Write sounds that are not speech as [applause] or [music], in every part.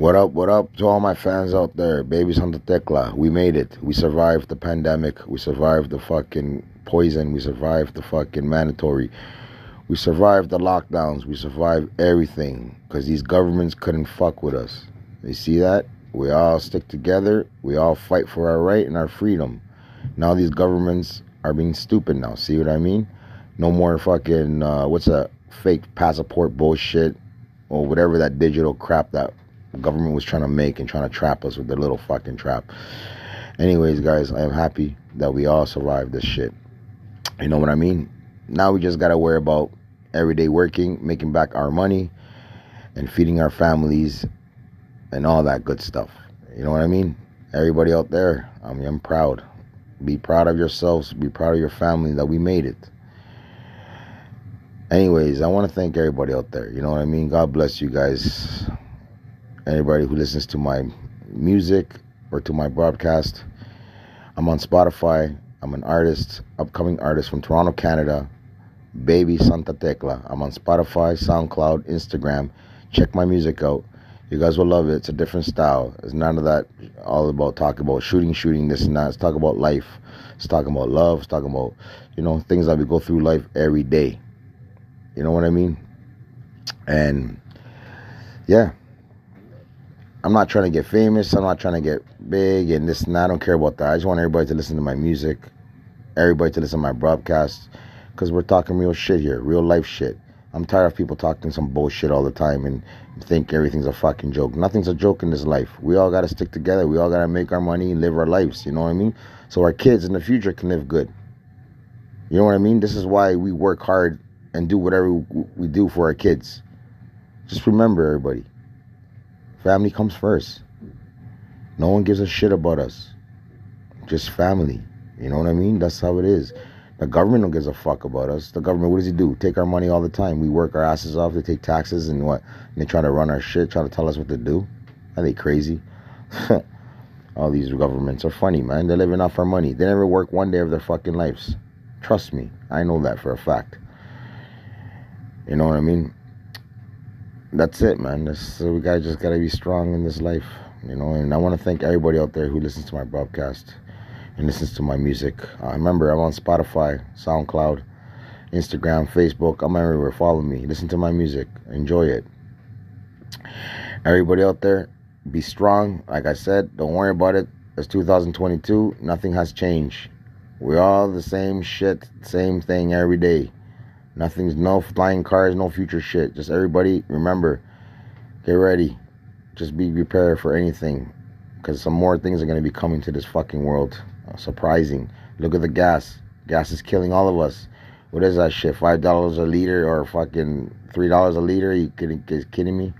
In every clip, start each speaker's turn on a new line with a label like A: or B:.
A: What up, what up to all my fans out there? Baby Santa Tecla. We made it. We survived the pandemic. We survived the fucking poison. We survived the fucking mandatory. We survived the lockdowns. We survived everything because these governments couldn't fuck with us. You see that? We all stick together. We all fight for our right and our freedom. Now these governments are being stupid now. See what I mean? No more fucking, uh, what's a fake passport bullshit or whatever that digital crap that government was trying to make and trying to trap us with their little fucking trap. Anyways, guys, I am happy that we all survived this shit. You know what I mean? Now we just gotta worry about everyday working, making back our money, and feeding our families and all that good stuff. You know what I mean? Everybody out there, I mean, I'm proud. Be proud of yourselves. Be proud of your family that we made it. Anyways, I want to thank everybody out there. You know what I mean? God bless you guys. Anybody who listens to my music or to my broadcast. I'm on Spotify. I'm an artist, upcoming artist from Toronto, Canada. Baby Santa Tecla. I'm on Spotify, SoundCloud, Instagram. Check my music out. You guys will love it. It's a different style. It's none of that all about talking about shooting, shooting, this and that. It's talking about life. It's talking about love. It's talking about, you know, things that we go through life every day. You know what I mean? And yeah. I'm not trying to get famous. I'm not trying to get big and this and that. I don't care about that. I just want everybody to listen to my music. Everybody to listen to my broadcast. Because we're talking real shit here. Real life shit. I'm tired of people talking some bullshit all the time and think everything's a fucking joke. Nothing's a joke in this life. We all got to stick together. We all got to make our money and live our lives. You know what I mean? So our kids in the future can live good. You know what I mean? This is why we work hard and do whatever we do for our kids. Just remember, everybody, family comes first. No one gives a shit about us. Just family. You know what I mean? That's how it is. The government don't give a fuck about us. The government, what does he do? Take our money all the time. We work our asses off. They take taxes and what? And they try to run our shit, try to tell us what to do. Are they crazy? [laughs] all these governments are funny, man. They're living off our money. They never work one day of their fucking lives. Trust me. I know that for a fact. You know what I mean? That's it, man. We gotta just gotta be strong in this life, you know. And I want to thank everybody out there who listens to my broadcast and listens to my music. Uh, remember, I'm on Spotify, SoundCloud, Instagram, Facebook. I'm everywhere. Follow me. Listen to my music. Enjoy it. Everybody out there, be strong. Like I said, don't worry about it. It's 2022. Nothing has changed. We're all the same shit, same thing every day. Nothing's no flying cars, no future shit. Just everybody remember, get ready. Just be prepared for anything. Because some more things are going to be coming to this fucking world. Uh, surprising. Look at the gas. Gas is killing all of us. What is that shit? Five dollars a liter or fucking three dollars a liter? You kidding, kidding me?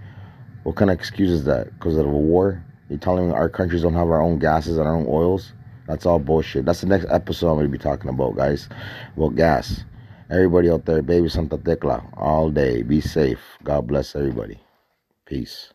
A: What kind of excuse is that? Because of a war? You're telling me our countries don't have our own gases and our own oils? That's all bullshit. That's the next episode I'm gonna be talking about, guys. About gas. Everybody out there, baby Santa Tecla, all day. Be safe. God bless everybody. Peace.